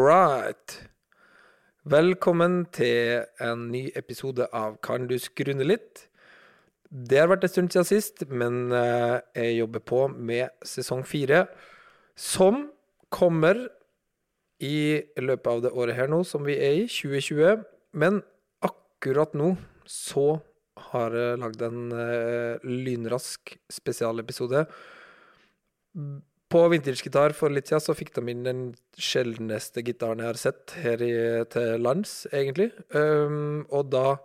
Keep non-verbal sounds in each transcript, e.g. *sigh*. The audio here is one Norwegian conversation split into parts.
right. Velkommen til en ny episode av Kan du skrune litt? Det har vært en stund siden sist, men eh, jeg jobber på med sesong fire, som kommer i løpet av det året her nå, som vi er i, 2020. Men akkurat nå så har jeg lagd en eh, lynrask spesialepisode. På vintagegitar for litt siden så fikk de inn den sjeldneste gitaren jeg har sett her i, til lands, egentlig. Um, og da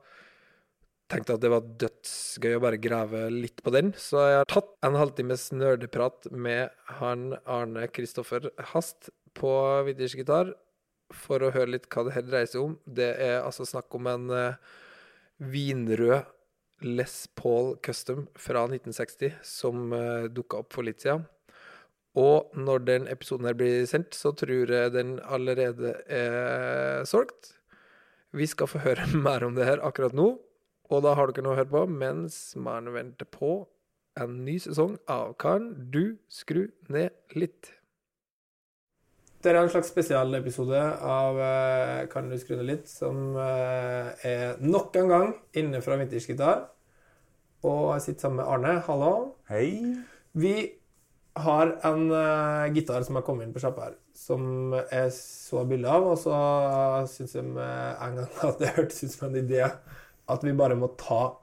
tenkte jeg at det var dødsgøy å bare grave litt på den. Så jeg har tatt en halvtimes nerdeprat med han Arne Kristoffer Hast på vintagegitar for å høre litt hva det her dreier seg om. Det er altså snakk om en uh, vinrød Les Paul Custom fra 1960 som uh, dukka opp for litt siden. Og når den episoden her blir sendt, så tror jeg den allerede er solgt. Vi skal få høre *laughs* mer om det her akkurat nå, og da har dere noe å høre på mens man venter på en ny sesong av Kan du skru ned litt? Det er en slags spesialepisode av eh, Kan du skru ned litt, som eh, er nok en gang inne fra vintersgitar. Og jeg sitter sammen med Arne. Hallo. Hei. Vi har en uh, gitar som har kommet inn på sjappa her, som jeg så bilde av, og så syns jeg med en gang *laughs* at det hørtes ut som en idé at vi bare må ta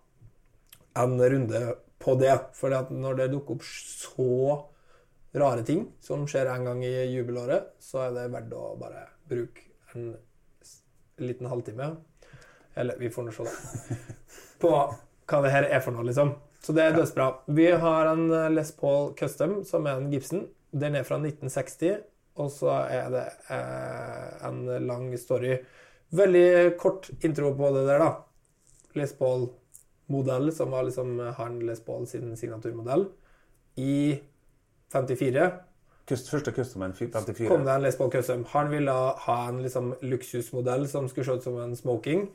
en runde på det. For når det dukker opp så rare ting som skjer en gang i jubelåret, så er det verdt å bare bruke en liten halvtime. Eller vi får nå se, da. *laughs* På hva det her er for noe, liksom. Så det er dødsbra. Vi har en eh, Les Paul Custom, som er en Gibson. Den er fra 1960, og så er det eh, en lang story. Veldig kort intro på det der, da. Les Paul-modell, som var liksom han Les Paul sin signaturmodell. I 54 Kust, første customen 54. kom det en Les Paul Custom. Han ville ha en liksom luksusmodell som skulle se ut som en smoking.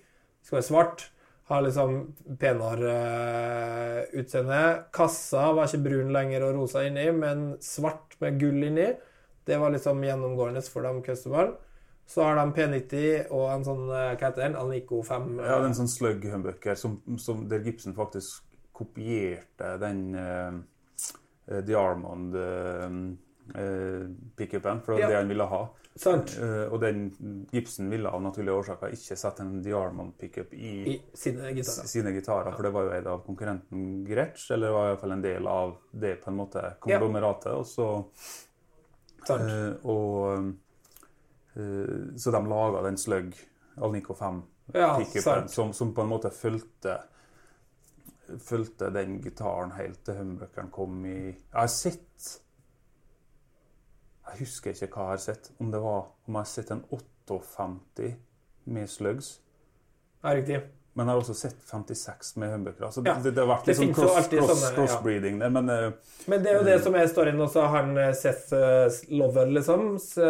Skal være svart. Ha liksom penere eh, utseende. Kassa var ikke brun lenger og rosa inni, men svart med gull inni. Det var liksom gjennomgående for de customerne. Så har de P90 og en sånn eh, hva heter den? Alnico 5. Ja, det er en sånn slug humbucker som, som der Gibson faktisk kopierte den uh, Diarmond uh, uh, pickupen, for det var Ja. det han ville ha. Eh, og den gipsen ville av naturlige årsaker ikke sette en Diarmond pickup i, I sine gitarer. sine gitarer, for det var jo eid av konkurrenten Gretsch, eller var iallfall en del av det på en måte Ja. Og så? Eh, og uh, Så de laga den slugg Alnico 5-pickupen ja, som, som på en måte fulgte Fulgte den gitaren helt til humbuckeren kom i Jeg har sett Jeg husker ikke hva jeg har sett. Om det var om jeg har sett en 58 med slugs. Ja, riktig. Men jeg har også sett 56 med humbuckere. Altså, Ja, det, det har vært sånn cross, cross, sånne, ja. der. Men eh, Men det er jo det som er storyen også, han eh, Seth eh, Lover, liksom. Så,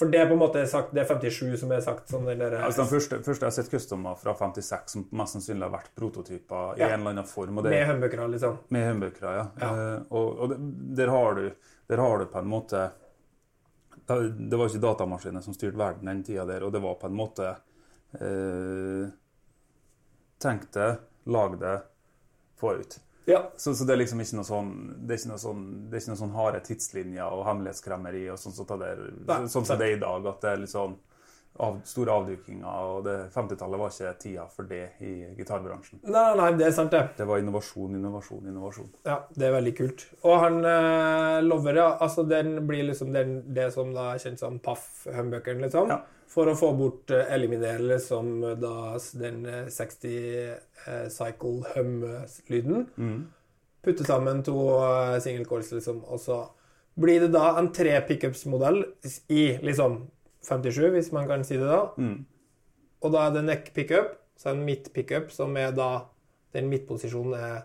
for det er på en måte sagt, det er 57 som er sagt sånn, eller, Altså Den første, første jeg har sett customer fra 56, som mest sannsynlig har vært prototyper i Ja. en eller annen form. Det, med humbuckere, liksom. med humbuckere, ja. Og og der, har du, der har du på en måte Det var ikke datamaskiner som styrte verden den tida der, og det var på en måte eh, Tenk det, lag det, få ut. Ja. Så, så det er liksom ikke noe sånn Det er ikke noe sånn, det er ikke noe sånn harde tidslinjer og hemmelighetskremmeri og sånn som det sånn det er i dag. At det er litt sånn av, store avdukinger. Og det 50-tallet var ikke tida for det i gitarbransjen. Nei, nei, det er sant, det. Det var innovasjon, innovasjon, innovasjon. Ja, det er veldig kult. Og han eh, Lover, ja, altså den blir liksom den, det som da er kjent som paff-humbuckeren, liksom. Ja. For å få bort, eh, eliminere liksom da den eh, 60 eh, cycle hum-lyden. Mm. Putte sammen to eh, single coils, liksom, og så blir det da en tre pickups-modell i liksom 57, hvis man kan si det da. Mm. Og da er det neck pickup, så er en midt pickup, som er da Den midtposisjonen er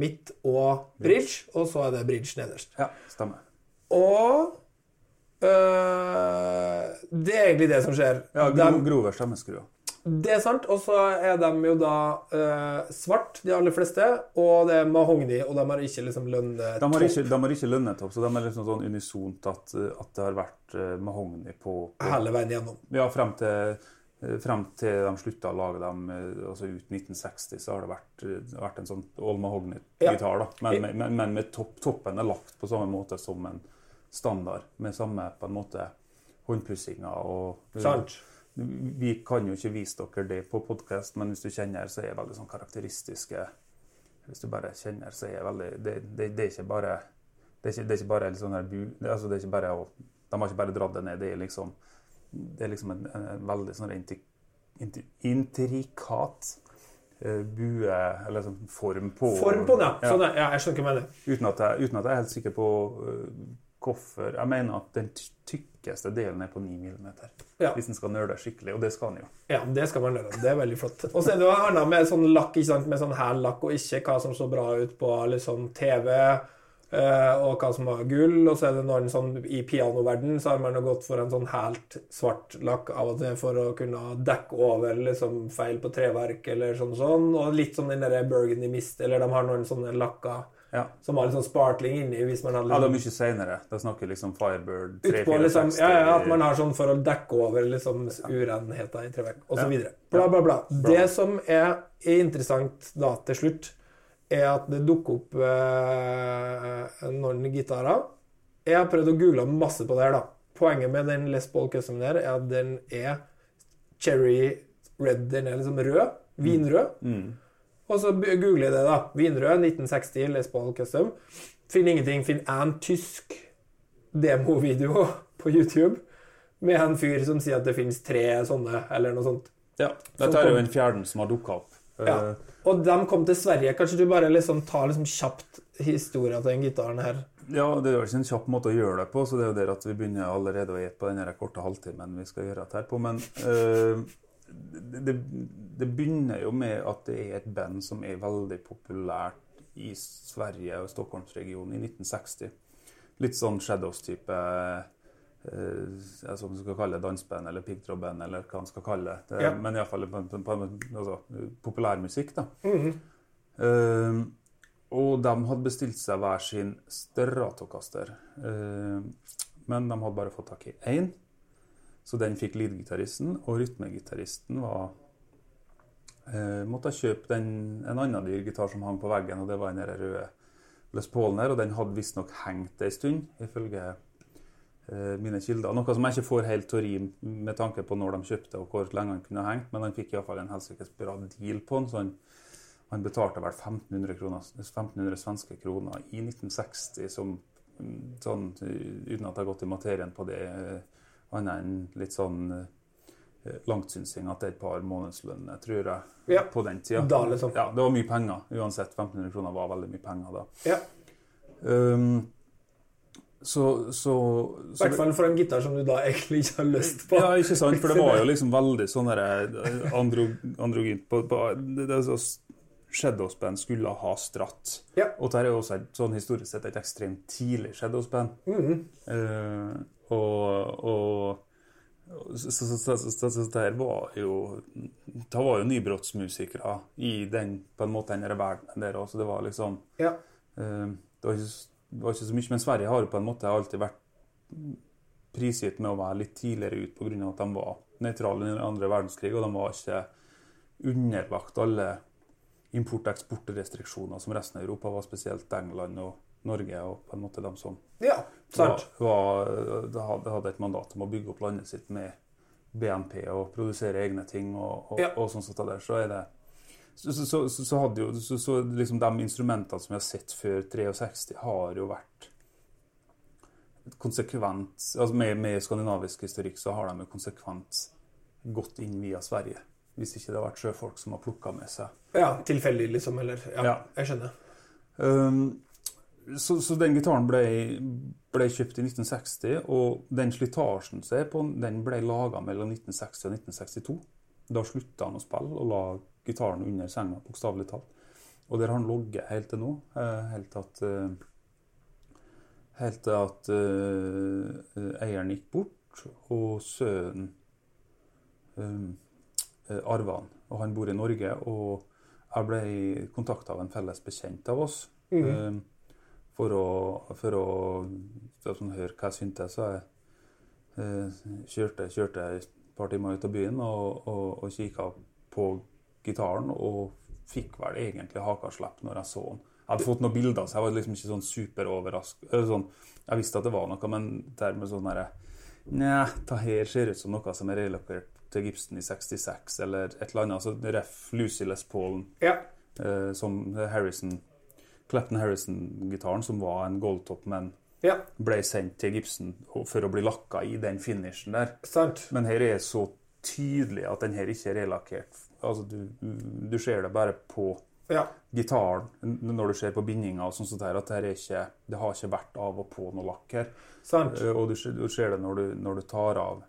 midt og bridge, og så er det bridge nederst. Ja, stemmer. Og øh, Det er egentlig det som skjer. Ja, De- gro, Grover stemmeskruer. Det er sant. Og så er de jo da øh, svart, de aller fleste, og det er mahogni, og de har ikke liksom lønnetopp. De har ikke, de har ikke lønnetopp, så de er liksom sånn unisont at, at det har vært uh, mahogni på, på hele veien gjennom. Ja, frem til, eh, frem til de slutta å lage dem, eh, altså ut 1960, så har det vært, eh, vært en sånn all mahogny-gitar. Ja. Men, men, men, men med topp, toppen er lagt på samme måte som en standard, med samme på en måte håndpussinger og Sant. Vi kan jo ikke vise dere det på podkast, men hvis du kjenner, så er det veldig sånn karakteristiske Hvis du bare kjenner, så er det veldig Det, det, det er ikke bare det er ikke, det er ikke bare litt sånn det- Altså, det er ikke bare å De har ikke bare dratt det ned. Det er liksom det er liksom en, en, en veldig sånn inti, inti, intrikat eh, bue Eller sånn form på Form på den, ja. Sånn, ja. Jeg skjønner hva du mener. Uten at, jeg, uten at jeg er helt sikker på eh, hvorfor Jeg mener at den tykkeste delen er på 9 mm. Ja. Hvis den skal nøle skikkelig, og det skal den jo. Ja, det skal man nøle. Det er veldig flott. Og så er det jo annet med sånn lakk, ikke sant? med sånn hæl lakk, og ikke hva som så bra ut på liksom TV, eh, og hva som var gull. Og så er det noen sånn I pianoverden så har man jo gått for en sånn helt svart lakk av og til for å kunne dekke over liksom feil på treverk eller sånn sånn. Og litt sånn den derre Burgundy Mist, eller de har noen sånne lakker Ja. som har litt sånn sparkling inni, hvis man har Ja, det er liksom mye senere. Da snakker liksom Firebird Utpå liksom, ja, ja, at man har sånn for å dekke over liksom urenheter i treverk, osv. Ja. Bla, bla, bla. Det som er interessant da til slutt, er at det dukker opp eh, noen gitarer. Jeg har prøvd å google masse på det her, da. Poenget med den Les Paul Custom der er at den er cherry red. Den er liksom rød. Vinrød. Mm. Og så googler jeg det, da. Vinrød, 1960, Les Paul Custom. Finner ingenting. Finner en tysk demovideo *laughs* på YouTube med en fyr som sier at det finnes tre sånne, eller noe sånt. Ja. Dette er jo en fjerden som har dukka opp. Ja. Eh, Og de kom til Sverige. Kanskje du bare liksom tar liksom kjapt historien til den gitaren her? Ja, det er jo ikke en kjapp måte å gjøre det på, så det er jo der at vi begynner allerede å gjette på denne korte halvtimen vi skal gjøre dette her på. Men eh, det, det, begynner jo med at det er et band som er veldig populært i Sverige og Stockholmsregionen i 1960. Litt sånn Shadows-type eh, altså, om man skal kalle det danseband eller piggtrådband eller hva man skal kalle det. Ja. Men iallfall altså, populærmusikk, da. Eh, og de hadde bestilt seg hver sin Stratocaster. Eh, men de hadde bare fått tak i én. Så den fikk leadgitaristen, og rytmegitaristen var eh, måtte kjøpe den, en annen dyr gitar som hang på veggen, og det var den røde Les Paulen her. Og den hadde visstnok hengt ei stund, ifølge eh, mine kilder. Noe som jeg ikke får helt til å rime med tanke på når de kjøpte og hvor lenge han kunne hengt, men han fikk iallfall en helsikes bra deal på den. så han betalte vel 1500, kroner, 1500 svenske kroner i 1960 som sånn, uten at jeg har gått i materien på det, eh, annet enn litt sånn eh, langtsynsing at det er et par månedslønner, tror jeg, Ja. på den tida. Da, liksom. Ja, det var mye penger. Uansett, 1500 kroner var veldig mye penger da. Ja. Um, så, så, I hvert fall for en gitar som du da egentlig ikke har lyst på. ja, ikke sant? For det var jo *laughs* liksom veldig sånn eh, andro, androgynt på, på det, det, så Shadows-band skulle ha stratt. Ja. Og det er jo også sånn historisk sett et ekstremt tidlig Shadowspan. Mm -hmm. Eh, og, og så, så, så, så, det her var jo Det var jo nybrottsmusikere i den på en måte den verdenen der òg, så det var liksom Ja. uh, det, var ikke, det var ikke så mye, men Sverige har jo på en måte alltid vært prisgitt med å være litt tidligere ut pga. at de var nøytrale under andre verdenskrig, og de var ikke underlagt alle import- og eksportrestriksjoner som resten av Europa var, spesielt England og Norge og på en måte dem som Ja, var, var, hadde, et mandat om å bygge opp landet sitt med BNP og produsere egne ting og, og, Ja. og sånn sånt der, så er det så, så, så, så, hadde jo så, så liksom de instrumentene som vi har sett før 63, har jo vært konsekvent altså med, med skandinavisk historikk så har de jo konsekvent gått inn via Sverige. Hvis ikke det har vært sjøfolk som har plukka med seg Ja, tilfeldig, liksom. Eller Ja, Ja. jeg skjønner. Um, så, så den gitaren ble, ble kjøpt i 1960, og den slitasjen som er på den, den ble laga mellom 1960 og 1962. Da slutta han å spille og la gitaren under senga, bokstavelig talt. Og der har han ligget helt til nå. eh, Helt til at eh, Helt til at uh, eieren gikk bort, og sønnen um, eh, arva han. Og han bor i Norge, og jeg ble kontakta av en felles bekjent av oss. Mm. å, for å for å sånn, høre hva jeg syntes. Så jeg eh, kjørte, kjørte et par timer ut av byen og, og, og kikka på gitaren, og fikk vel egentlig hakaslepp når jeg så den. Jeg hadde fått noen bilder, så jeg var liksom ikke sånn superoverrasket. Sånn, jeg visste at det var noe, men dermed sånn herre Nei, det her ser ut som noe som er relokert til Gibson i 66, eller et eller annet. Altså ref. Lucy Les Paul Ja. eh, som Harrison Clapton Harrison-gitaren, som var en goldtop, men ja. ble sendt til Gibson for å bli lakka i den finishen der. Sant. Men her er så tydelig at den her ikke er relakkert. Altså, du, du ser det bare på Ja. gitaren når du ser på bindinga sånn sånt der, at det, ikke, det har ikke vært av og på noe lakk her. Sant. Eh, Og du, du ser det når du, når du tar av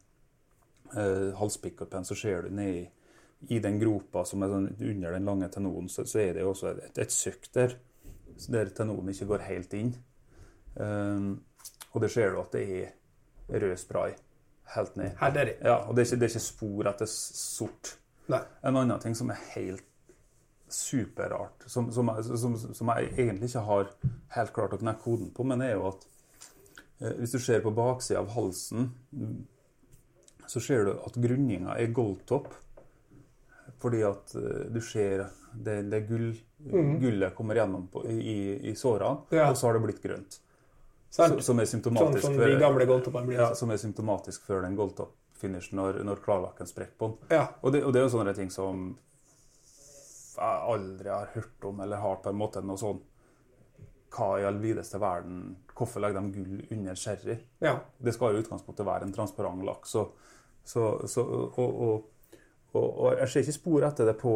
eh, halspickupen, så ser du ned i, den gropa som er sånn under den lange tenoren, så, så er det jo også et, et søkk der, der tenoren ikke går helt inn. Um, og det ser du at det er rød spray helt ned. Her nedi. Ja, og det er ikke, det er ikke spor etter sort. Nei. En annen ting som er helt superrart, som, som, som, som jeg egentlig ikke har helt klart å knekke koden på, men er jo at eh, hvis du ser på baksida av halsen, så ser du at grunninga er goldtopp. Fordi at eh, du ser det, det gull, gullet kommer gjennom på, i, i sårene, Ja. og så har det blitt grønt. Som er Sånn symptomatisk som for- de gamle blir. ja, altså. som er symptomatisk for den goldtop-finishen når, når klarlakken sprekker på den. Ja. Og det, og det er jo sånne ting som jeg aldri har hørt om, eller har på en måte noe sånn Hva i all videste verden Hvorfor legger de gull under sherry? ja. Det skal jo i utgangspunktet være en transparent laks. Så, så, så, og, og, og, og jeg ser ikke spor etter det på,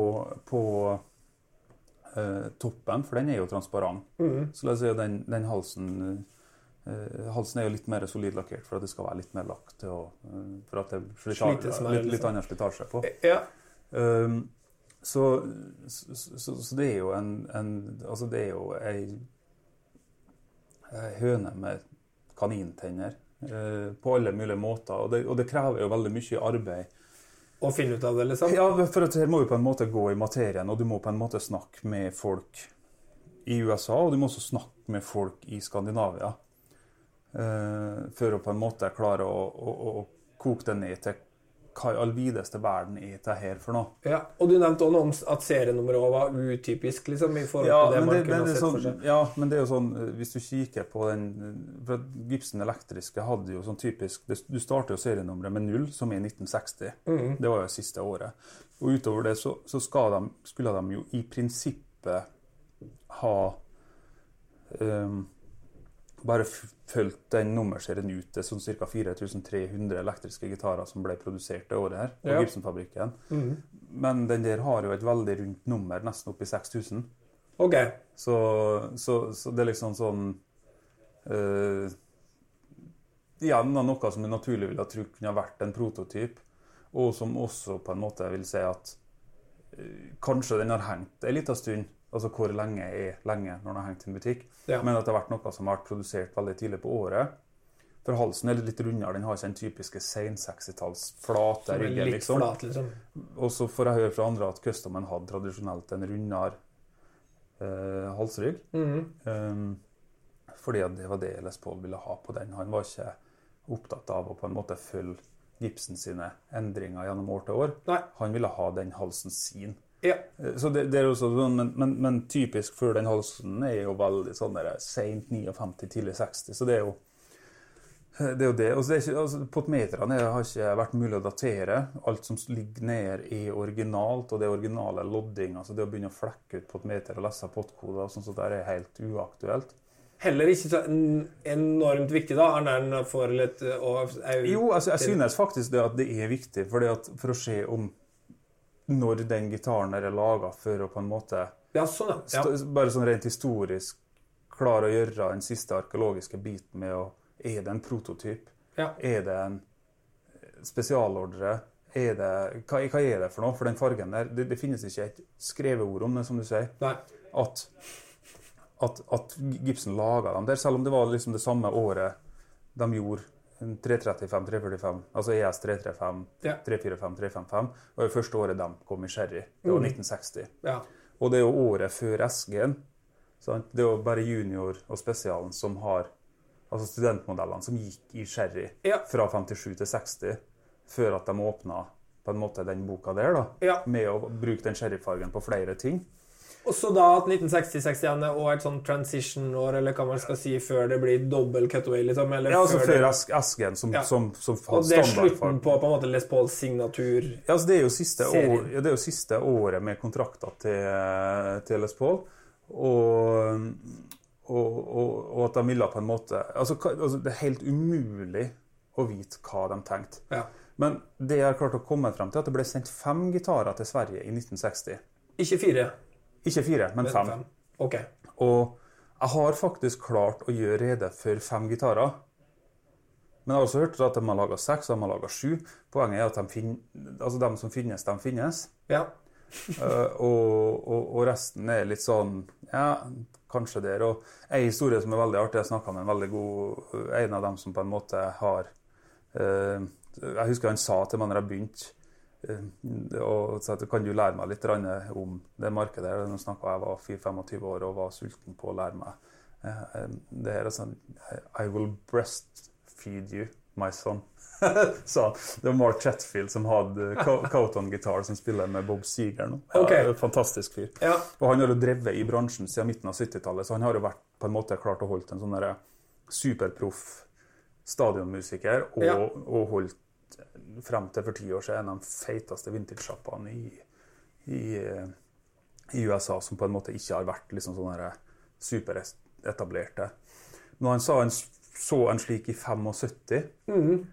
på uh, toppen, for den er jo transparent. Så la oss si den, den halsen uh, Halsen er jo litt mer solid lakkert for at det skal være litt mer lakk til å uh, For at det er mer, litt, litt liksom. annen slitasje på. ja. Um, så, så, så, så det er jo en, en Altså, det er jo ei, ei høne med kanintenner på alle mulige måter. Og det, og det krever jo veldig mye arbeid. Og finne ut av det, liksom? Ja, for at her må jo på en måte gå i materien, og du må på en måte snakke med folk i USA, og du må også snakke med folk i Skandinavia. Uh, for å på en måte klare å, å, å koke det ned til hva i all videste verden er dette her for noe. Ja, Og du nevnte også noe om at serienummeret var utypisk, liksom, i forhold Ja til det man det, kunne det er sett for sånn, seg. ja, men det er jo sånn eh, Hvis du kikker på den for Gibson elektriske hadde jo sånn typisk det- Du starter jo serienummeret med null, som er 1960. Mm. Det var jo siste året. Og utover det så, så de, skulle de jo i prinsippet ha ehm, bare f- fulgt den nummerserien ut. Er sånn ca. 4300 elektriske gitarer som ble produsert det året her på Ja. Gibson-fabrikken. Men den der har jo et veldig rundt nummer, nesten opp i 6000. Ok. Så, så, så det er liksom sånn uh, Igjen ja, noe som jeg naturlig ville tro kunne vært en prototyp, og som også på en måte vil si at uh, kanskje den har hengt en liten stund. Altså hvor lenge er lenge når den har hengt i en butikk. Ja. Men at det har vært noe som har vært produsert veldig tidlig på året. For halsen er litt rundere. Den har ikke den typiske sein 60-talls flate ryggen. liksom. flat, liksom. Og så får jeg høre fra andre at customen hadde tradisjonelt en rundere eh, halsrygg. Um, fordi at det var det Les Paul ville ha på den. Han var ikke opptatt av å på en måte følge Gipsen sine endringer gjennom år til år. Nei. Han ville ha den halsen sin. Ja. Eh, Så det, det er også sånn, men, men, men typisk for den halsen er jo veldig sånn der sent 59, tidlig 60, så det er jo eh, det er jo det. Og så er ikke, altså, Potmeterne er- har ikke vært mulig å datere. Alt som ligger ned er originalt, og det er originale lodding. altså Det å begynne å flekke ut potmeter og lese pottkoder og sånn, så der er helt uaktuelt. Heller ikke så enormt viktig, da, Er den for litt eh, og, au- Jo, altså, jeg synes faktisk det at det er viktig, for, for å se om når den gitaren er laga for å på en måte Ja, sånn, ja. bare sånn rent historisk klare å gjøre den siste arkeologiske biten med å Er det en prototyp? ja. Er det en spesialordre? Er det, hva, hva er det for noe? For den fargen der, det, det finnes ikke et skrevet ord om det, som du sier. At, at, at Gibson laga dem der, selv om det var liksom det samme året de gjorde 335, 345, altså ES 335, Ja. 345, 355, var det første året de kom i sherry. Det var 1960. Ja. Og det er jo året før SG-en. Det er jo bare junior og spesialen som har Altså studentmodellene som gikk i sherry Ja. fra 57 til 60, før at de åpna på en måte den boka der, da. Med å bruke den sherryfargen på flere ting. Og så da at 1960-61 er også et sånn transition-år, eller hva man skal si, før det blir dobbel cutaway, liksom? Eller Ja, altså før før det, Asken, som, Ja. som, som og det er slutten på på en måte Les Pauls signatur. Ja, altså det, er år, ja, det er jo siste året med kontrakter til, til Les Paul. Og, og, og, og at de ville på en måte altså, altså, Det er helt umulig å vite hva de tenkte. Ja. Men det jeg har klart å komme frem til, at det ble sendt fem gitarer til Sverige i 1960. Ikke fire, Ikke fire, men fem. fem. Okay. Og jeg har faktisk klart å gjøre rede for fem gitarer. Men jeg har også hørt at de har laga seks, og de har laga sju. Poenget er at de, fin altså de som finnes, de finnes. Ja. uh, og, og, og resten er litt sånn Ja, kanskje der. Og en historie som er veldig artig, jeg snakka med en veldig god En av dem som på en måte har uh, Jeg husker han sa til meg når jeg begynte og sa at kan du lære meg litt om det markedet. her?» Nå snakka jeg var 4-25 år og var sulten på å lære meg eh, eh, det her. er sånn, I will breastfeed you, my son. *laughs* sa. Det var Mark Chatfield som hadde Coton-gitar, som spiller med Bob Seger nå. Ja, en Fantastisk fyr. Ja. Og han har jo drevet i bransjen siden midten av 70-tallet, så han har jo vært på en måte klart å holde en sånn superproff stadionmusiker, og, Ja. og holdt frem til for ti år siden en av de feiteste vintage-sjappene i, i, eh, i USA, som på en måte ikke har vært liksom sånne superetablerte. Når han sa han så en slik i 75,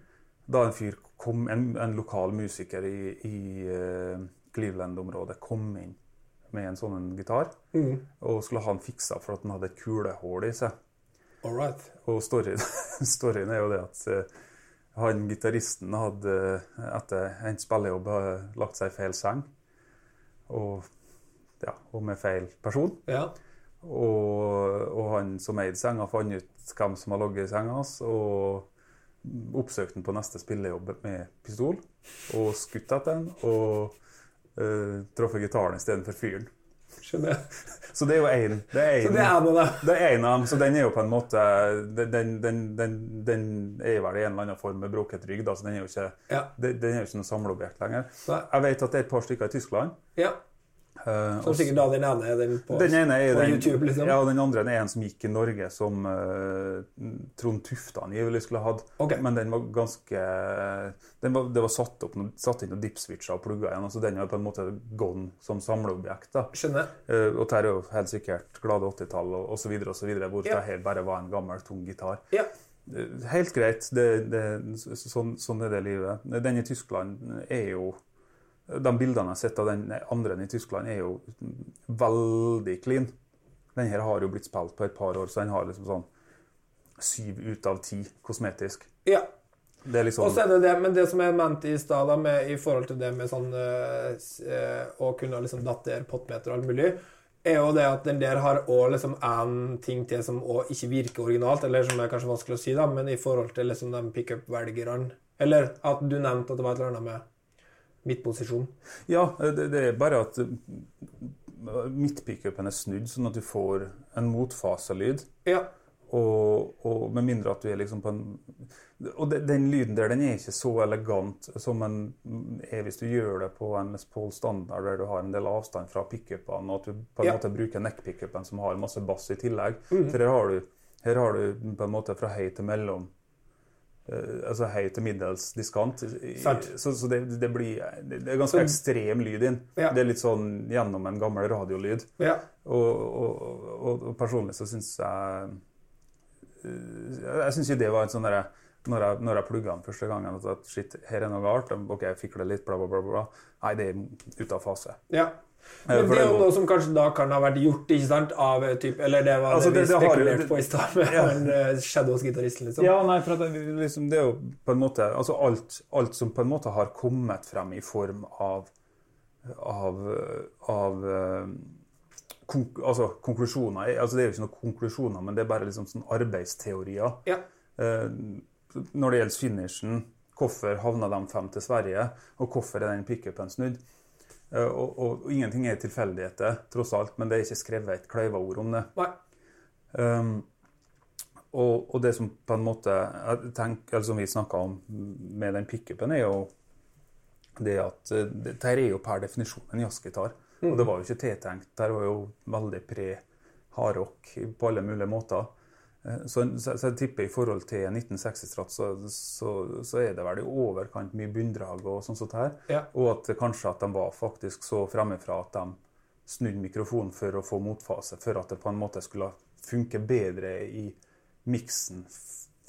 da en fyr kom, en, en lokal musiker i, i eh, Cleveland-området kom inn med en sånn gitar, gitar, og skulle ha den fiksa for at den hadde et kulehull i seg. All right. Og storyen, *laughs* storyen er jo det at eh, han gitaristen hadde eh, etter endt spillejobb lagt seg i feil seng. Og, ja, og med feil person. Ja. Og, og han som eide senga, fant ut hvem som har ligget i senga hans, og oppsøkte han på neste spillejobb med pistol, og skutt etter den, og uh, traff gitaren istedenfor fyren. Skjønner. *laughs* Så det er jo én. Det er én av dem, så den er jo på en måte Den, den, den, den er vel i en eller annen form med brukket rygg, da, så den er jo ikke, Ja. den, den er jo ikke noe samleobjekt lenger. Nei. Jeg vet at det er et par stykker i Tyskland. Ja. Som sikkert da den ene er den på, Den ene er på den, YouTube, liksom. Ja, den andre er en som gikk i Norge, som uh, Trond Tufte angivelig skulle hatt. Okay. Men den var ganske den var, Det var satt, opp, satt inn noen dipswitcher og plugger igjen. altså Den var på en måte gone som samleobjekt. da. Skjønner. Uh, og dette er jo helt sikkert glade 80-tall og osv., hvor Ja. det her bare var en gammel, tung gitar. Ja. Helt greit, det, det, så- sånn, sånn er det livet. Den i Tyskland er jo De bildene jeg har sett av den andre i Tyskland, er jo veldig clean. Den her har jo blitt spilt på et par år, så den har liksom sånn syv ut av ti kosmetisk. ja. Det liksom Og så er det det, men det som jeg mente i stad, med- i forhold til det med sånn øh, Å kunne liksom datere pottmeter og alt mulig, er jo det at den der har òg liksom en ting til som òg ikke virker originalt, eller som er kanskje vanskelig å si, da, men i forhold til liksom de pickup-velgerne Eller at du nevnte at det var et eller annet med midtposisjon. Ja, det, det er bare at uh, midtpickupen er snudd, sånn at du får en motfaselyd. Ja. Og, og med mindre at du er liksom på en Og de- den lyden der, den er ikke så elegant som en er hvis du gjør det på en Les Paul standard, der du har en del avstand fra pickupene, og at du på en Ja. måte bruker neck-pickupen som har masse bass i tillegg. For her har, du, her har du på en måte fra høy til mellom eh, altså høy til middels diskant. Så, så det, det blir Det er ganske Så- ekstrem lyd inn. Ja. Det er litt sånn gjennom en gammel radiolyd. Ja. Og, og, og, og personlig så syns jeg eh, Jeg syns ikke det var en sånn derre når jeg, når jeg plugga den første gangen at shit, her er noe galt. OK, jeg fikler litt, bla, bla, bla. bla. Nei, det er ute av fase. ja. Men det er jo noe som kanskje da kan ha vært gjort, ikke sant? Av typ, Eller det var Altså, det, vi spekulerte på i stad med *laughs* Ja. han eh, Shadows-gitaristen, liksom. Ja, nei, for det, liksom, det er jo på en måte Altså alt, alt som på en måte har kommet frem i form av av, av eh, konk, altså konklusjoner Altså det er jo ikke noen konklusjoner, men det er bare liksom sånn arbeidsteorier. Ja. Eh, når det gjelder finishen, hvorfor havna de fem til Sverige, og hvorfor er den pickupen snudd? Eh, og, og, og ingenting er tilfeldigheter, tross alt, men det er ikke skrevet et kløyva ord om det. Um, og, og det som på en måte tenker, eller som vi snakka om med den pickupen, er jo det at det dette er jo per definisjon en jazzgitar. Og det var jo ikke tiltenkt. Det var jo veldig pre-hardrock på alle mulige måter. Eh, Så, så, så jeg tipper i forhold til 1960-stratt, så, så, så er det vel i overkant mye bunndrag og sånn sånt her. Ja. Og at kanskje at de var faktisk så fremmefra at de snudde mikrofonen for å få motfase, for at det på en måte skulle funke bedre i miksen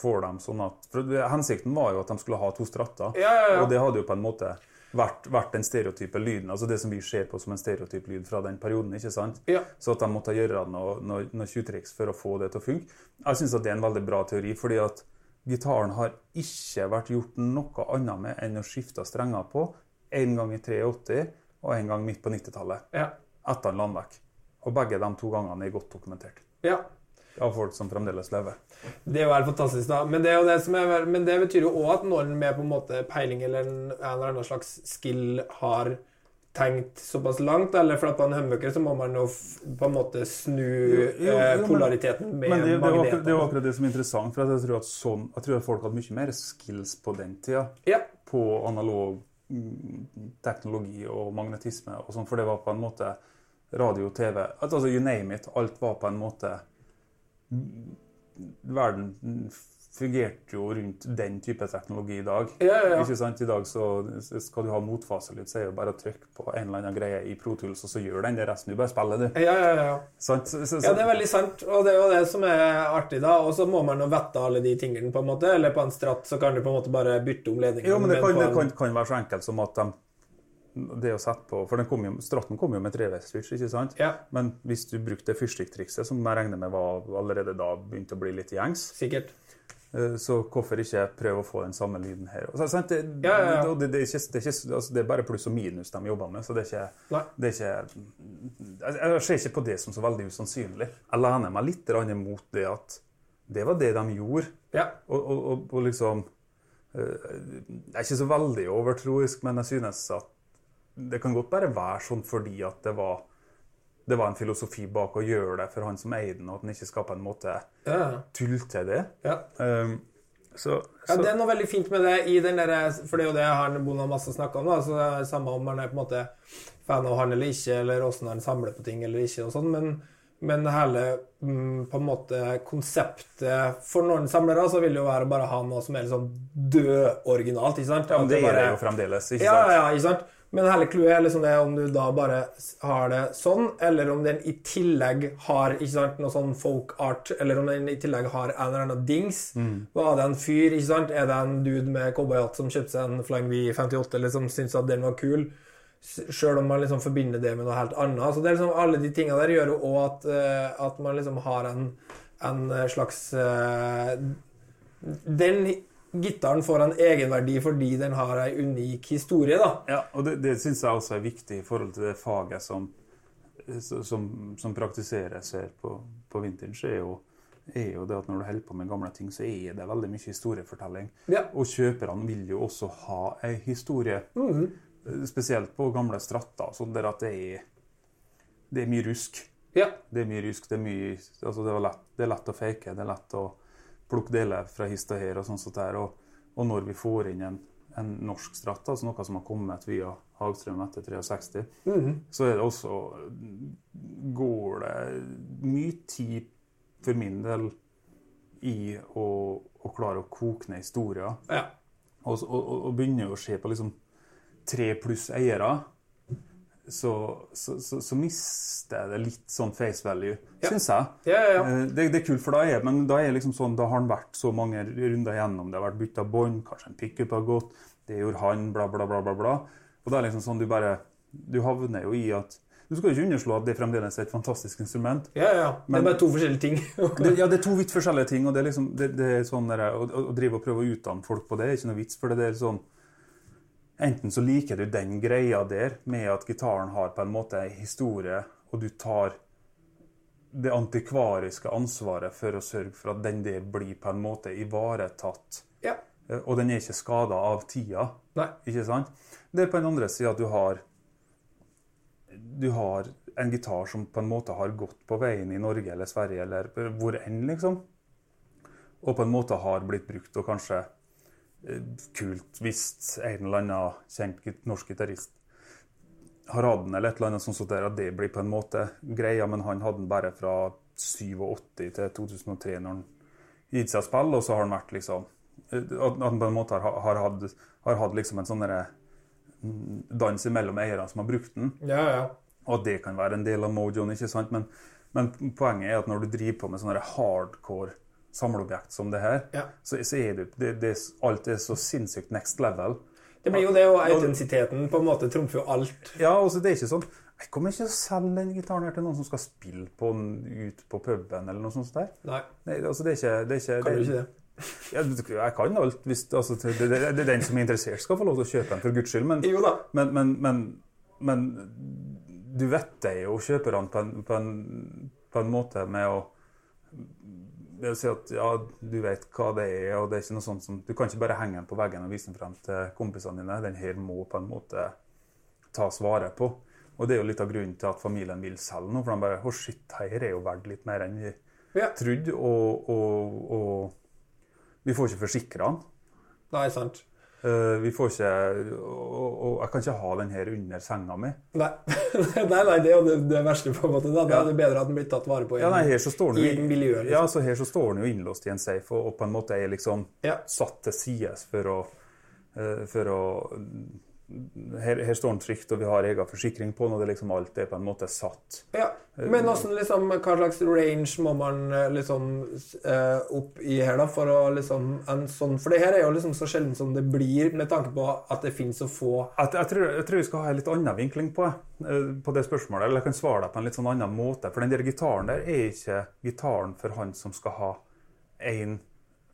for dem. sånn at, for Hensikten var jo at de skulle ha to stratter, ja, ja. og det hadde jo på en måte vært, vært den stereotype lyden, altså det som vi ser på som en stereotyp lyd fra den perioden. ikke sant? Ja. Så at de måtte gjøre noe, noe, noe tjuvtriks for å få det til å funke. Jeg syns det er en veldig bra teori, fordi at gitaren har ikke vært gjort noe annet med enn å skifte strenger på en gang i 83 og en gang midt på 90-tallet Ja. etter en landvekk. Og begge de to gangene er godt dokumentert ja. Av folk som fremdeles lever. Det er jo helt fantastisk, da. Men det, det, som er, men det betyr jo òg at noen med på en måte peiling eller en, en eller annen slags skill har tenkt såpass langt, eller for at man en humbucker så må man jo på en måte snu Jo, jo, eh, jo, polariteten med Men det, det, var, det var akkurat det som er interessant. for Jeg tror at, sånn, jeg tror at folk hadde mye mer skills på den tida. Ja. På analog mm, teknologi og magnetisme og sånn, for det var på en måte radio, TV Altså you name it. Alt var på en måte Verden fungerte jo rundt den type teknologi i dag. Ja, ja, ja. Ikke sant? I dag så skal du ha motfaselyd, så er det bare å trykke på en eller annen greie i Pro Tools, og så gjør den det resten. Du bare spiller, du. Ja, ja, ja. Sant? Så, så, Ja, det er veldig sant, og det er jo det som er artig, da. Og så må man jo vette alle de tingene, på en måte. Eller på en stratt så kan du på en måte bare bytte om ledningen. Jo, men det kan, det kan, kan være så enkelt som at de det å sette på, for den kom jo, Stratten kom jo med treveis-switch, ikke sant? Ja. Men hvis du brukte det fyrstikktrikset, som jeg regner med var allerede da begynte å bli litt gjengs, Sikkert. eh, så hvorfor ikke prøve å få den samme lyden her? Altså. Det, Ja, ja, ja. Det, det, er ikke, er ikke, altså, det er bare pluss og minus de jobber med, så det er ikke, det er ikke jeg, jeg ser ikke på det som så veldig usannsynlig. Jeg lener meg litt mot det at det var det de gjorde. Ja. Og, og, og, og liksom eh, Jeg er ikke så veldig overtroisk, men jeg synes at det kan godt bare være sånn fordi at det var, det var en filosofi bak å gjøre det for han som eier den, og at han ikke skal på en måte Ja. tulle til det. ja. Um, så, Ja, Det er noe veldig fint med det i den der, for det er jo det han Bona masse snakka om. da, så det er Samme om han er på en måte fan av han eller ikke, eller åssen han samler på ting eller ikke. og sånn, men, men hele mm, på en måte konseptet For noen samlere så vil det jo være å bare ha noe som er litt sånn død-originalt. ikke sant? ja, men det, det er bare- det jo fremdeles, ikke Ja, sant? ja, ikke sant? Men hele clouet er liksom det om du da bare har det sånn, eller om den i tillegg har ikke sant, noe sånn folk art, eller om den i tillegg har en eller annen dings. Var det en fyr, ikke sant? Er det en dude med cowboyhatt som kjøpte seg en Flying V58, liksom syntes at den var kul? Sjøl om man liksom forbinder det med noe helt annet. Så det er liksom Alle de tinga der gjør jo òg at, eh, at man liksom har en, en slags eh, Den gitaren får en egenverdi fordi den har ei unik historie, da. Ja, og det, det syns jeg også er viktig i forhold til det faget som, som, som praktiseres her på, på vintage, er jo, er jo det at når du holder på med gamle ting, så er det veldig mye historiefortelling. Ja. Og kjøperne vil jo også ha ei historie, spesielt på gamle stratter, sånn der at det er, det er mye rusk. Ja. Det er mye rusk, det er mye altså det, er lett, det er lett å fake, det er lett å plukke deler fra hist og her og sånn sånt der. Og, og når vi får inn en, en norsk stratt, altså noe som har kommet via Hagstrøm etter 63, så er det også Går det mye tid for min del i å, å klare å koke ned historier. Ja. Og, og, og, begynner å se på liksom tre pluss eiere, så, så, så, så mister det litt sånn face value, Ja. syns jeg. Ja, ja, ja. Eh, Det, det er kult, for da er, men da er liksom sånn, da har han vært så mange runder igjennom. Det har vært bytta bånd, kanskje en pickup har gått, det gjorde han, bla, bla, bla, bla. bla. Og da er det liksom sånn du bare Du havner jo i at Du skal jo ikke underslå at det fremdeles er et fantastisk instrument. Ja, ja. Det er bare to forskjellige ting. *laughs* Det, ja, det er to vidt forskjellige ting, og det er liksom, det, det er sånn der, å, å drive og prøve å utdanne folk på det er ikke noe vits, for det er sånn Enten så liker du den greia der med at gitaren har på en måte en historie, og du tar det antikvariske ansvaret for å sørge for at den der blir på en måte ivaretatt, ja. eh, og den er ikke skada av tida. Nei. Ikke sant? Det er på den andre sida at du har Du har en gitar som på en måte har gått på veien i Norge eller Sverige eller hvor enn, liksom. Og på en måte har blitt brukt, og kanskje kult hvis en eller annen kjent norsk gitarist har hatt den, eller et eller annet sånt, så at det blir på en måte greia, men han hadde den bare fra 87 til 2003 når han gitt seg spill, og så har han vært liksom eh, At han på en måte har, har, hatt, har hatt liksom en sånn mm, dans mellom eierne som har brukt den, Ja, ja. og at det kan være en del av mojoen, ikke sant? Men, men poenget er at når du driver på med sånne hardcore samleobjekt som det her, Ja. så, så er det, det, det Alt er så sinnssykt next level. Det blir jo det, og autentisiteten på en måte trumfer jo alt. Ja, altså det er ikke sånn Jeg kommer ikke til å selge den gitaren her til noen som skal spille på den ut på puben eller noe sånt der. Nei, Nei, altså det er ikke det er ikke, kan du ikke det? *laughs* Ja, jeg kan alt. Hvis, altså, det, er den som er interessert, skal få lov til å kjøpe den, for guds skyld. Men, Jo da. men, men, men, men du vet det jo, kjøperne, på på, på en måte med å det å si at ja, du vet hva det er, og det er ikke noe sånt som Du kan ikke bare henge den på veggen og vise den frem til kompisene dine. Den her må på en måte tas vare på. Og det er jo litt av grunnen til at familien vil selge nå, for de bare Å, shit, her er jo verdt litt mer enn vi Ja. trodde, og, og, og vi får ikke forsikra den. Nei, sant. Eh, vi får ikke og, og jeg kan ikke ha den her under senga mi. Nei, *laughs* nei, nei det er jo det, det verste, på en måte. Da, Ja. er det bedre at den blir tatt vare på i, Ja, nei, her så står den i jo miljøet. Ja, Liksom. så her så står den jo innlåst i en safe, og, og på en måte er liksom Ja. satt til side for å, eh, for å her, her står den trygt, og vi har egen forsikring på den, og det liksom alt er på en måte satt. Ja. Men også, liksom, hva slags range må man eh, liksom eh, opp i her, da? For å liksom en sånn For det her er jo liksom så sjelden som det blir, med tanke på at det finnes så få Jeg, jeg, tror, jeg tror vi skal ha en litt annen vinkling på, eh, på det spørsmålet, eller jeg kan svare deg på en litt sånn annen måte. For den der gitaren der er ikke gitaren for han som skal ha en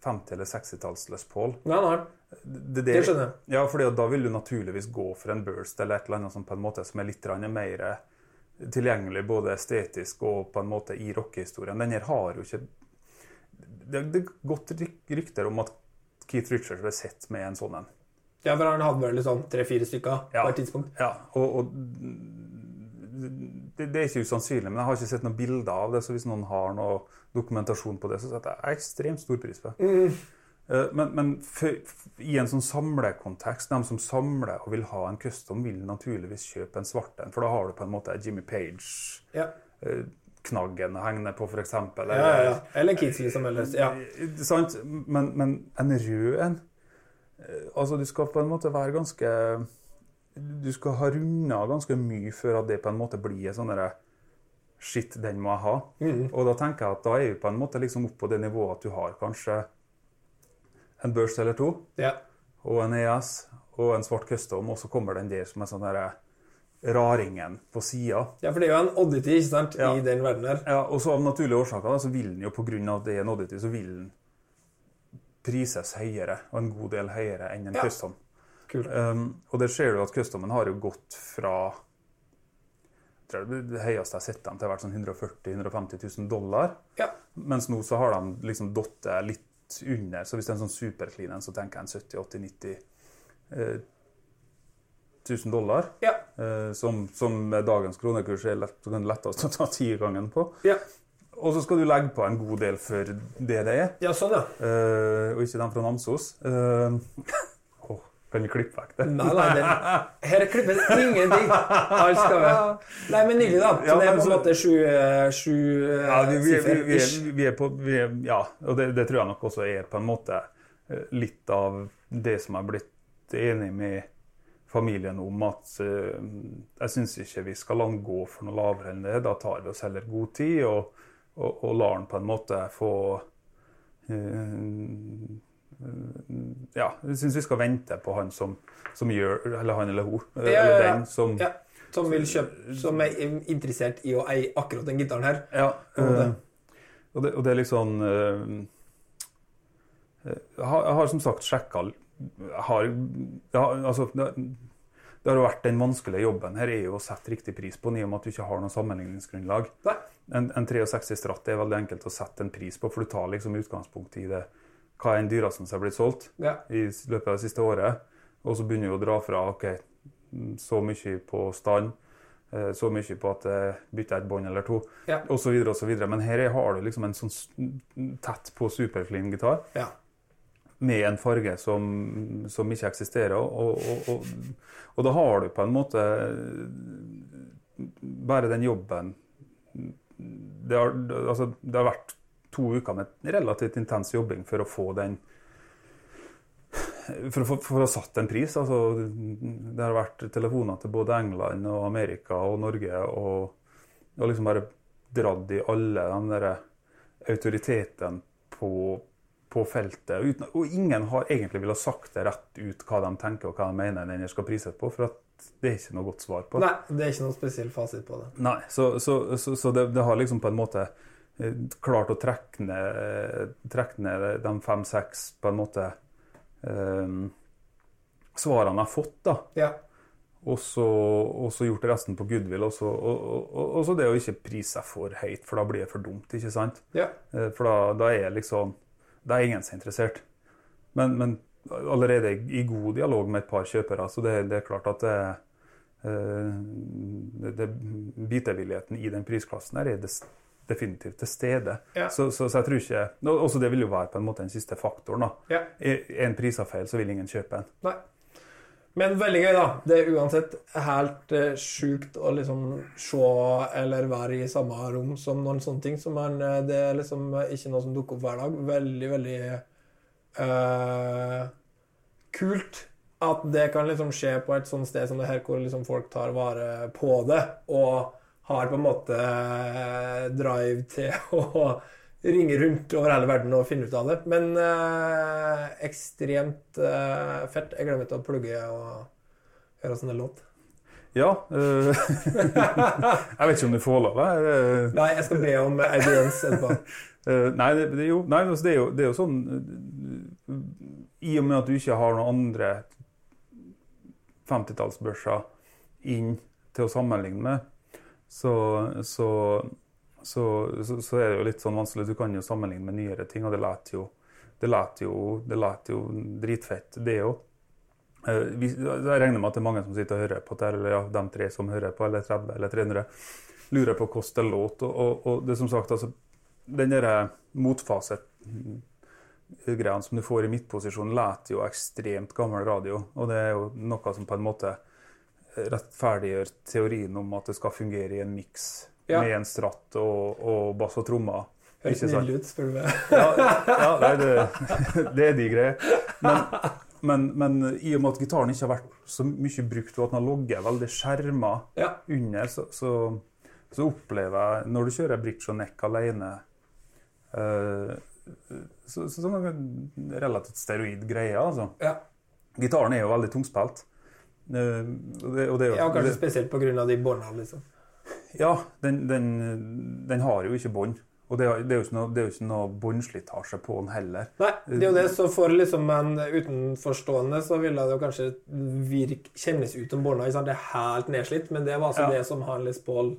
50- eller 60-talls Les Paul. Nei, nei. Det, Det skjønner jeg. Ja, fordi da vil du naturligvis gå for en burst eller et eller annet som på en måte som er litt mer tilgjengelig både estetisk og på en måte i rockehistorien. Den her har jo ikke Det det er godt rykter om at Keith Richards ble sett med en sånn en. Ja, for han hadde vel sånn tre-fire stykker Ja. på et tidspunkt. Ja, og, og det, det er ikke usannsynlig, men jeg har ikke sett noen bilder av det. Så hvis noen har noe dokumentasjon på det, så setter jeg ekstremt stor pris på det. Mm. Men, men for, i en sånn samlekontekst, de som samler og vil ha en custom, vil naturligvis kjøpe en svart en, for da har du på en måte Jimmy Page-knaggen å henge på, f.eks. Ja, ja, ja. Eller Kids, som helst, ja. Sant? Men, men en rød en eh, Altså, du skal på en måte være ganske Du skal ha runda ganske mye før at det på en måte blir sånn derre Shit, den må jeg ha. Og da tenker jeg at da er vi på en måte liksom opp på det nivået at du har kanskje en børs eller to, ja. og en ES, og en svart custom, og så kommer den der som er sånn derre raringen på sida. Ja, for det er jo en oddity ikke sant, Ja. i den verden her. Ja, og så av naturlige årsaker da, så vil den jo på av at det er en oddity, så vil den prises høyere, og en god del høyere enn en Ja. custom. Kult. Um, og der ser du at customen har jo gått fra det høyeste jeg har sett dem til har vært sånn 140 000-150 000 dollar. Ja. Mens nå så har de liksom datt litt under. Så hvis det er en sånn superclean en, så tenker jeg en 70 80 90 eh, 1000 dollar. Ja. Eh, som, som med dagens kronekurs er lett, så kan det lettest å ta tigangen på. ja. og så skal du legge på en god del for det det er, Ja, sånn, ja. eh, og ikke den fra Namsos. Eh, *laughs* kan du klippe vekk det? Nei, nei, det, her klippes ingenting. Alt skal med. Nei, men nydelig, da. Så Ja, det er på en måte sju, sju Ja, vi, vi, vi, siffer er, vi er på er, Ja, og det, det tror jeg nok også er på en måte eh, litt av det som jeg er blitt enig med familien om, at eh, jeg syns ikke vi skal la den gå for noe lavere enn det. Da tar vi oss heller god tid og, og, og lar den på en måte få eh, ja, jeg syns vi skal vente på han som, som gjør Eller han eller hun. eh, Ja, ja, Eller ja. den som Ja, som vil kjøpe Som er interessert i å eie akkurat den gitaren her. Ja, Og det- eh, og, det, og det er liksom eh, jeg, har, jeg har som sagt sjekka har, har, altså, det, det har vært Den vanskelige jobben her er jo å sette riktig pris på den, i og med at du ikke har noe sammenligningsgrunnlag. En, en 63 Stratt er veldig enkelt å sette en pris på, for du tar liksom utgangspunkt i det. Hva den dyreste som er blitt solgt Ja. i løpet av det siste året? Og så begynner du å dra fra ok, så mye på stand, eh, så mye på at jeg bytter et bånd eller to, Ja. så videre. Men her er- har du liksom en sånn tett på superclean gitar ja. med en farge som, som ikke eksisterer. Og, og, og, og da har du på en måte bare den jobben det har, altså, det har vært to uker med relativt intens jobbing for å få den for å, få- for å satt en pris. Altså, det har vært telefoner til både England og Amerika og Norge og, og liksom bare dratt i alle de der autoritetene på, på feltet. Uten, og ingen har egentlig villet sagt det rett ut hva de tenker og hva de mener den skal prises på, for at det er ikke noe godt svar på. Nei, det er ikke noen spesiell fasit på det. Nei, så, så, så, så det, det har liksom på en måte klart å trekke ned, trekke ned de fem-seks på en måte um, svarene jeg har fått, da. Ja. Og så, gjort resten på goodwill. Og så, og, og, og så det å ikke prise seg for høyt, for da blir det for dumt, ikke sant? ja. Eh, For da, da er liksom Da er ingen er interessert. Men, men allerede i god dialog med et par kjøpere, så det, det er klart at det, eh, det, det, bitevilligheten i den prisklassen her er des, definitivt til stede. Ja. Så, så, så jeg tror ikke og Også det vil jo være på en måte den siste faktoren. da. Ja. Er en prisa feil, så vil ingen kjøpe en. Nei. Men veldig gøy, da. Det er uansett helt eh, sjukt å liksom se eller være i samme rom som noen sånne ting. Så man, eh, det er liksom ikke noe som dukker opp hver dag. Veldig, veldig eh, kult at det kan liksom skje på et sånt sted som det her, hvor liksom folk tar vare på det, og har på en måte eh, drive til *laughs* å ringe rundt over hele verden og finne ut av det. Men eh, ekstremt eh, fett. Jeg gleder meg til å plugge og høre sånne låt. Ja. Øh, *laughs* jeg vet ikke om du får lov. jeg, eh, Nei, jeg skal be om audiens etterpå. *laughs* Nei, det, det, jo, nei altså, det, er jo, det er jo sånn I og med at du ikke har noen andre 50-tallsbørser inn til å sammenligne med, så, så, så, så, er det jo litt sånn vanskelig. Du kan jo sammenligne med nyere ting, og det leter jo, det jo, det jo dritfett, det òg. Jeg regner med at det er mange som sitter og hører på dette, eller ja, de tre som hører på, eller 30 eller 300, lurer på hvordan det låt. Og, og, og det er som sagt, altså, den derre motfase-greiene som du får i midtposisjon, leter jo ekstremt gammel radio. Og det er jo noe som på en måte rettferdiggjør teorien om at det skal fungere i en miks Ja. med en stratt og, og bass og trommer. Høres nydelig ut, spør du meg. *laughs* Ja, ja nei, det, *laughs* det er de greier. Men, men, men i og med at gitaren ikke har vært så mye brukt, og at den har ligget veldig skjerma Ja. under, så, så, så opplever jeg Når du kjører bridge og neck alene uh, så, det en relativt steroid greie, altså. Ja. Gitaren er jo veldig tungspilt. Eh, det, det, ja, kanskje det- spesielt pga. de bånda, liksom. ja, den, den, den har jo ikke bånd. Og det, det er jo ikke noe, det jo ikke noe båndslitasje på den heller. Nei, det er jo det. Så for liksom en utenforstående så ville det jo kanskje virke, kjennes ut som bånda. Det er helt nedslitt, men det var altså Ja. det som har Les Paul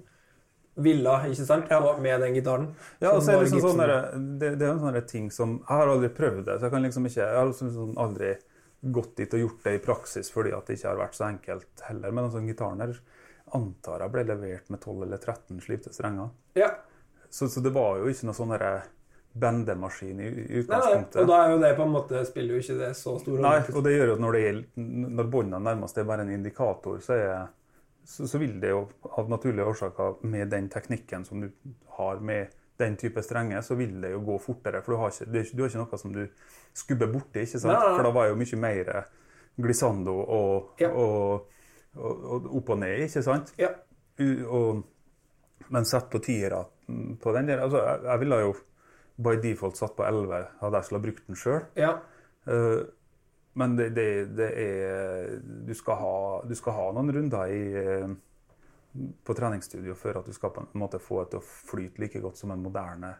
ville, ikke sant? Og med den gitaren. Ja, og så er det, liksom Gibson. sånn det, det er en sånn ting som Jeg har aldri prøvd det, så jeg kan liksom ikke Jeg har liksom sånn aldri gått dit og gjort det i praksis fordi at det ikke har vært så enkelt heller. Men altså, gitaren her antar jeg ble levert med 12 eller 13 slipte strenger. Ja. Så, så det var jo ikke noe sånn bendemaskin i, i utgangspunktet. nei, og da er jo det på en måte spiller jo ikke det så stor Nei, og det gjør jo at når, det er, når båndene nærmest er bare en indikator, så, er, så, så vil det jo av naturlige årsaker med den teknikken som du har med den type strenger, så vil det jo gå fortere. For du har ikke, du har ikke noe som du skubber borti, ikke sant? Nei, nei, nei. For da var jo mye mer glissando og, Ja. og, og, og opp og ned, ikke sant? Ja. Men sett på tiere mm, på den der altså jeg, jeg ville jo by default satt på 11 hadde jeg skulle ha brukt den sjøl. ja. Uh, men det, det, det er du skal, ha, du skal ha noen runder i, eh, på treningsstudio før at du skal på en måte få det til å flyte like godt som en moderne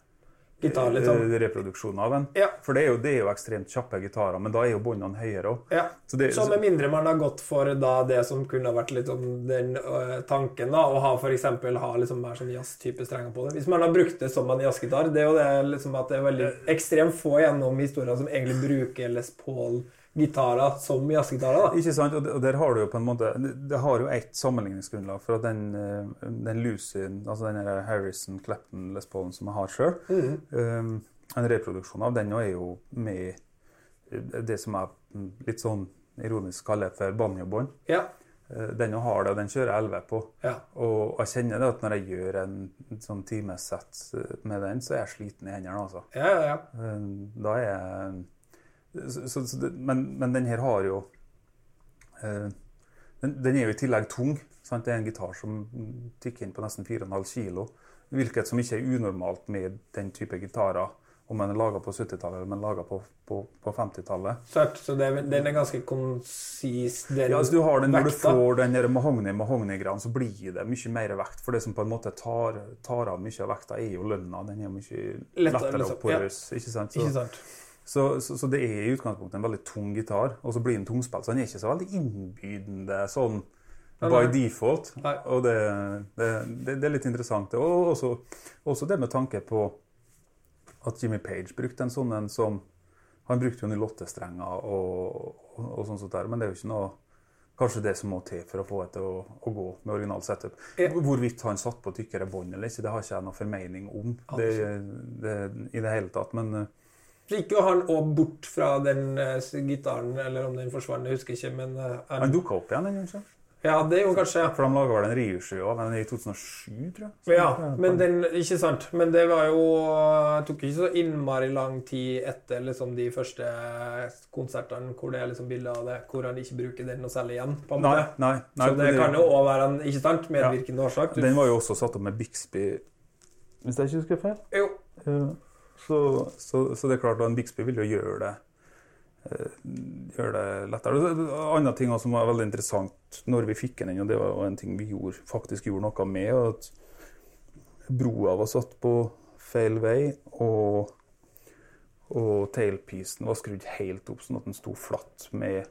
Gitar, eh, reproduksjon av en. Ja. For det er, jo, det er jo ekstremt kjappe gitarer, men da er jo båndene høyere òg. Ja. Så det- Så med mindre man har gått for da det som kunne vært litt om den øh, tanken, da, å ha for eksempel ha liksom mer sånn jazz-type strenger på det. Hvis man har brukt det som en jazzgitar, det er jo det liksom at det er veldig ekstremt få gjennom historier som egentlig bruker Les Paul-gitarer som jazzgitarer. da. Ikke sant? Og der- har du jo på en måte Det har jo ett sammenligningsgrunnlag. For at den, eh, den Lucy, altså den Harrison Clapton Les Paulen som jeg har sjøl, en reproduksjon av den er jo med det som jeg mm, litt sånn ironisk kaller for banjobånd. Ja. Eh, Den har det, og den kjører jeg 11 på. Ja. Og jeg kjenner det at når jeg gjør en sånn timesett med den, så er jeg sliten i hendene, altså. Ja, ja, ja. Da er jeg så, så, det, men, men den her har jo eh, den, den er jo i tillegg tung. Sant? Det er en gitar som tikker inn på nesten 4,5 kilo. Hvilket som ikke er unormalt med den type gitarer. Om man er laga på 70-tallet eller er laga på, på, på 50-tallet. Så det, den er ganske konsis, den Ja, altså du har den, når du får den der mahogni-mahogni-gran, så blir det mye mer vekt. For det som på en måte tar, tar av mye av vekta, er jo lønna. Den er mye Lettere, lettere liksom. å Ja. Ikke sant? Så, Ikke sant? Så, så, så det er i utgangspunktet en veldig tung gitar, og så blir den tungspilt. Så den er ikke så veldig innbydende sånn Nei, by nei. default. Nei. Og det, det, det, det er litt interessant. Og også, også det med tanke på at Jimmy Page brukte en sånn en som Han brukte jo 08-strenger og, og, og sånn sånt der, men det er jo ikke noe Kanskje det som må til for å få det til å, å gå med original setup. Hvorvidt han satt på tykkere bånd eller ikke, det har ikke jeg noe formening om det, det, i det hele tatt. Men eh, Så gikk jo han òg bort fra den uh, gitaren, eller om den forsvant, jeg husker ikke, men uh, han dukka opp igjen, den kanskje? Ja, det gjorde jo kanskje For de laga vel en reissjø av den i 2007, tror jeg. Ja, men den, ikke sant. Men det var jo Det tok ikke så innmari lang tid etter liksom de første konsertene hvor det er liksom bilde av det, hvor han ikke bruker den noe særlig igjen. på en måte. nei, nei. nei, så det kan jo òg være en ikke sant, medvirkende årsak. Du- Den var jo også satt opp med Bixby, hvis jeg ikke husker feil. Jo. Ja. Så, så, så det er klart at en Bixby vil jo gjøre det eh, gjøre det lettere. Andre ting som var veldig interessant når vi fikk den inn, og det var en ting vi gjorde, faktisk gjorde noe med, at broa var satt på feil vei, og, og tailpiecen var skrudd helt opp sånn at den sto flatt med,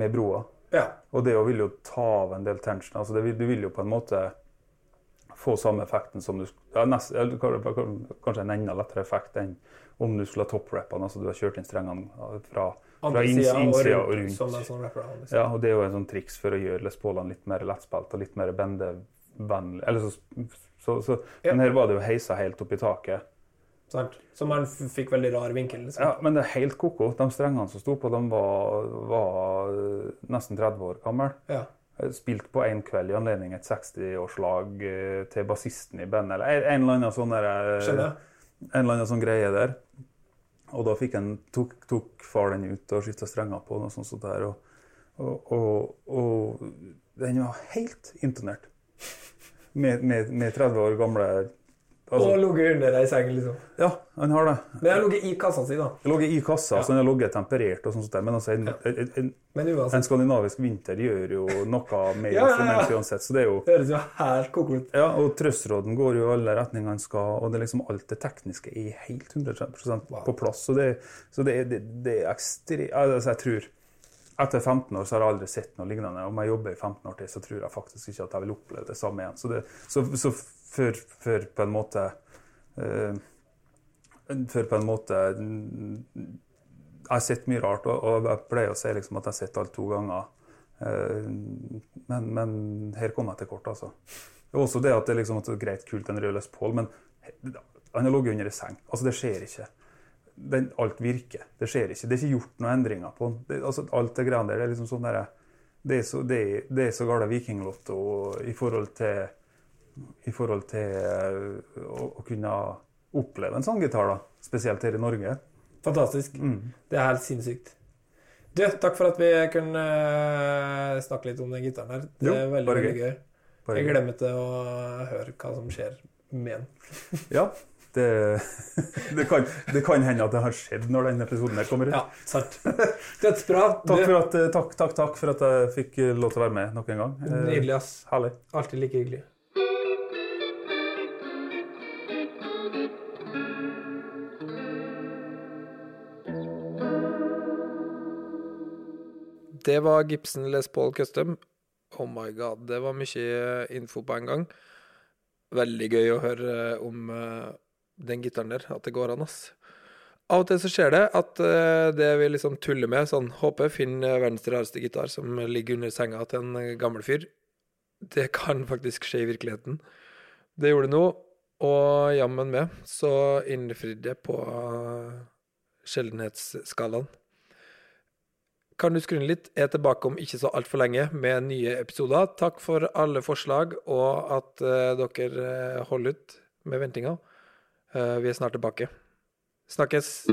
med broa. Ja. Og det å ville jo ta av en del tension. altså det, Du vil jo på en måte få samme effekten som du ja, nest, Kanskje en enda lettere effekt enn om du skulle ha topprappa. Altså du har kjørt inn strengene fra, fra innsida inns, sida og innsida og rundt, rundt. sånn rapper. Liksom. Ja, og det er jo en sånn triks for å gjøre Les Paulene litt mer lettspilt og litt mer bendevennlig. Eller så, så, så, Ja. Men her var det jo heisa helt opp i taket. Sant? Så man fikk veldig rar vinkel. Liksom. Ja, Men det er helt ko-ko. De strengene som sto på, de var, var eh, nesten 30 år gamle. Ja. Spilt på én kveld i anledning et 60-årslag eh, til bassisten i bandet. Eller en, eller annen sånn der, eh, En eller annen sånn greie der. Og da en, tok, tok far den ut og skifta strenger på den og sånn sånt der. Og, og, og, og den var helt intonert. Med, med, med 30 år gamle Og altså, ligget under ei seng, liksom. Ja, han har det. Men han har ligget i kassa si, da. Det ligget i kassa, Ja. så han har ligget temperert. og sånt Men altså, en, en, en, Men en skandinavisk vinter gjør jo noe med Ja, ja, ja. uansett. Så det er jo høres jo helt koko ut. Ja, og trøstråden går jo i alle retninger han skal, og det liksom alt det tekniske er helt 100% på plass. Så det, så det, det, det er ekstremt altså, Jeg tror Etter 15 år så har jeg aldri sett noe lignende. Om jeg jobber i 15 år til, så tror jeg faktisk ikke at jeg vil oppleve det samme igjen. Så, det, så, så før, før, på en måte uh, Før på en måte mm, Jeg har sett mye rart, og, og jeg pleier å si liksom at jeg har sett alt to ganger. Uh, men, men her kom jeg til kort, altså. Også det at det, liksom, at det er greit, kult, en rød løs pål, men Han har ligget under ei seng. Altså, det skjer ikke. Den, alt virker. Det skjer ikke. Det er ikke gjort noen endringer på den. Det, altså, alt det greiene der, det er liksom sånn der, Det er så, det, er- det er så gale vikinglotto i forhold til i forhold til eh, å, å kunne oppleve en sånn gitar, da. Spesielt her i Norge. Fantastisk. Det er helt sinnssykt. Du, takk for at vi kunne eh, snakke litt om den gitaren her. Det Jo, er veldig, veldig gøy. gøy. Jeg glemte til å høre hva som skjer med den. Ja, det, *laughs* det, kan, det kan hende at det har skjedd når denne episoden her kommer ut. Ja, sant. Dødsbra. *laughs* Takk, for at, eh, takk, takk, takk for at jeg fikk lov til å være med nok en gang. Eh, Nydelig, ass. Herlig. Alltid like hyggelig. Det var Gibson Les Paul Custom. Oh my god, det var mye info på en gang. Veldig gøy å høre om eh, den gitaren der, at det går an, ass. Av og til så skjer det at eh, det vi liksom tuller med, sånn håper finn eh, verdens rareste gitar som ligger under senga til en eh, gammel fyr. Det kan faktisk skje i virkeligheten. Det gjorde det nå, og jammen med så innfridde jeg på sjeldenhetsskalaen. Kan du skru inn litt? Jeg er tilbake om ikke så altfor lenge med nye episoder. Takk for alle forslag, og at dere holder ut med ventinga. Eh, vi er snart tilbake. Snakkes!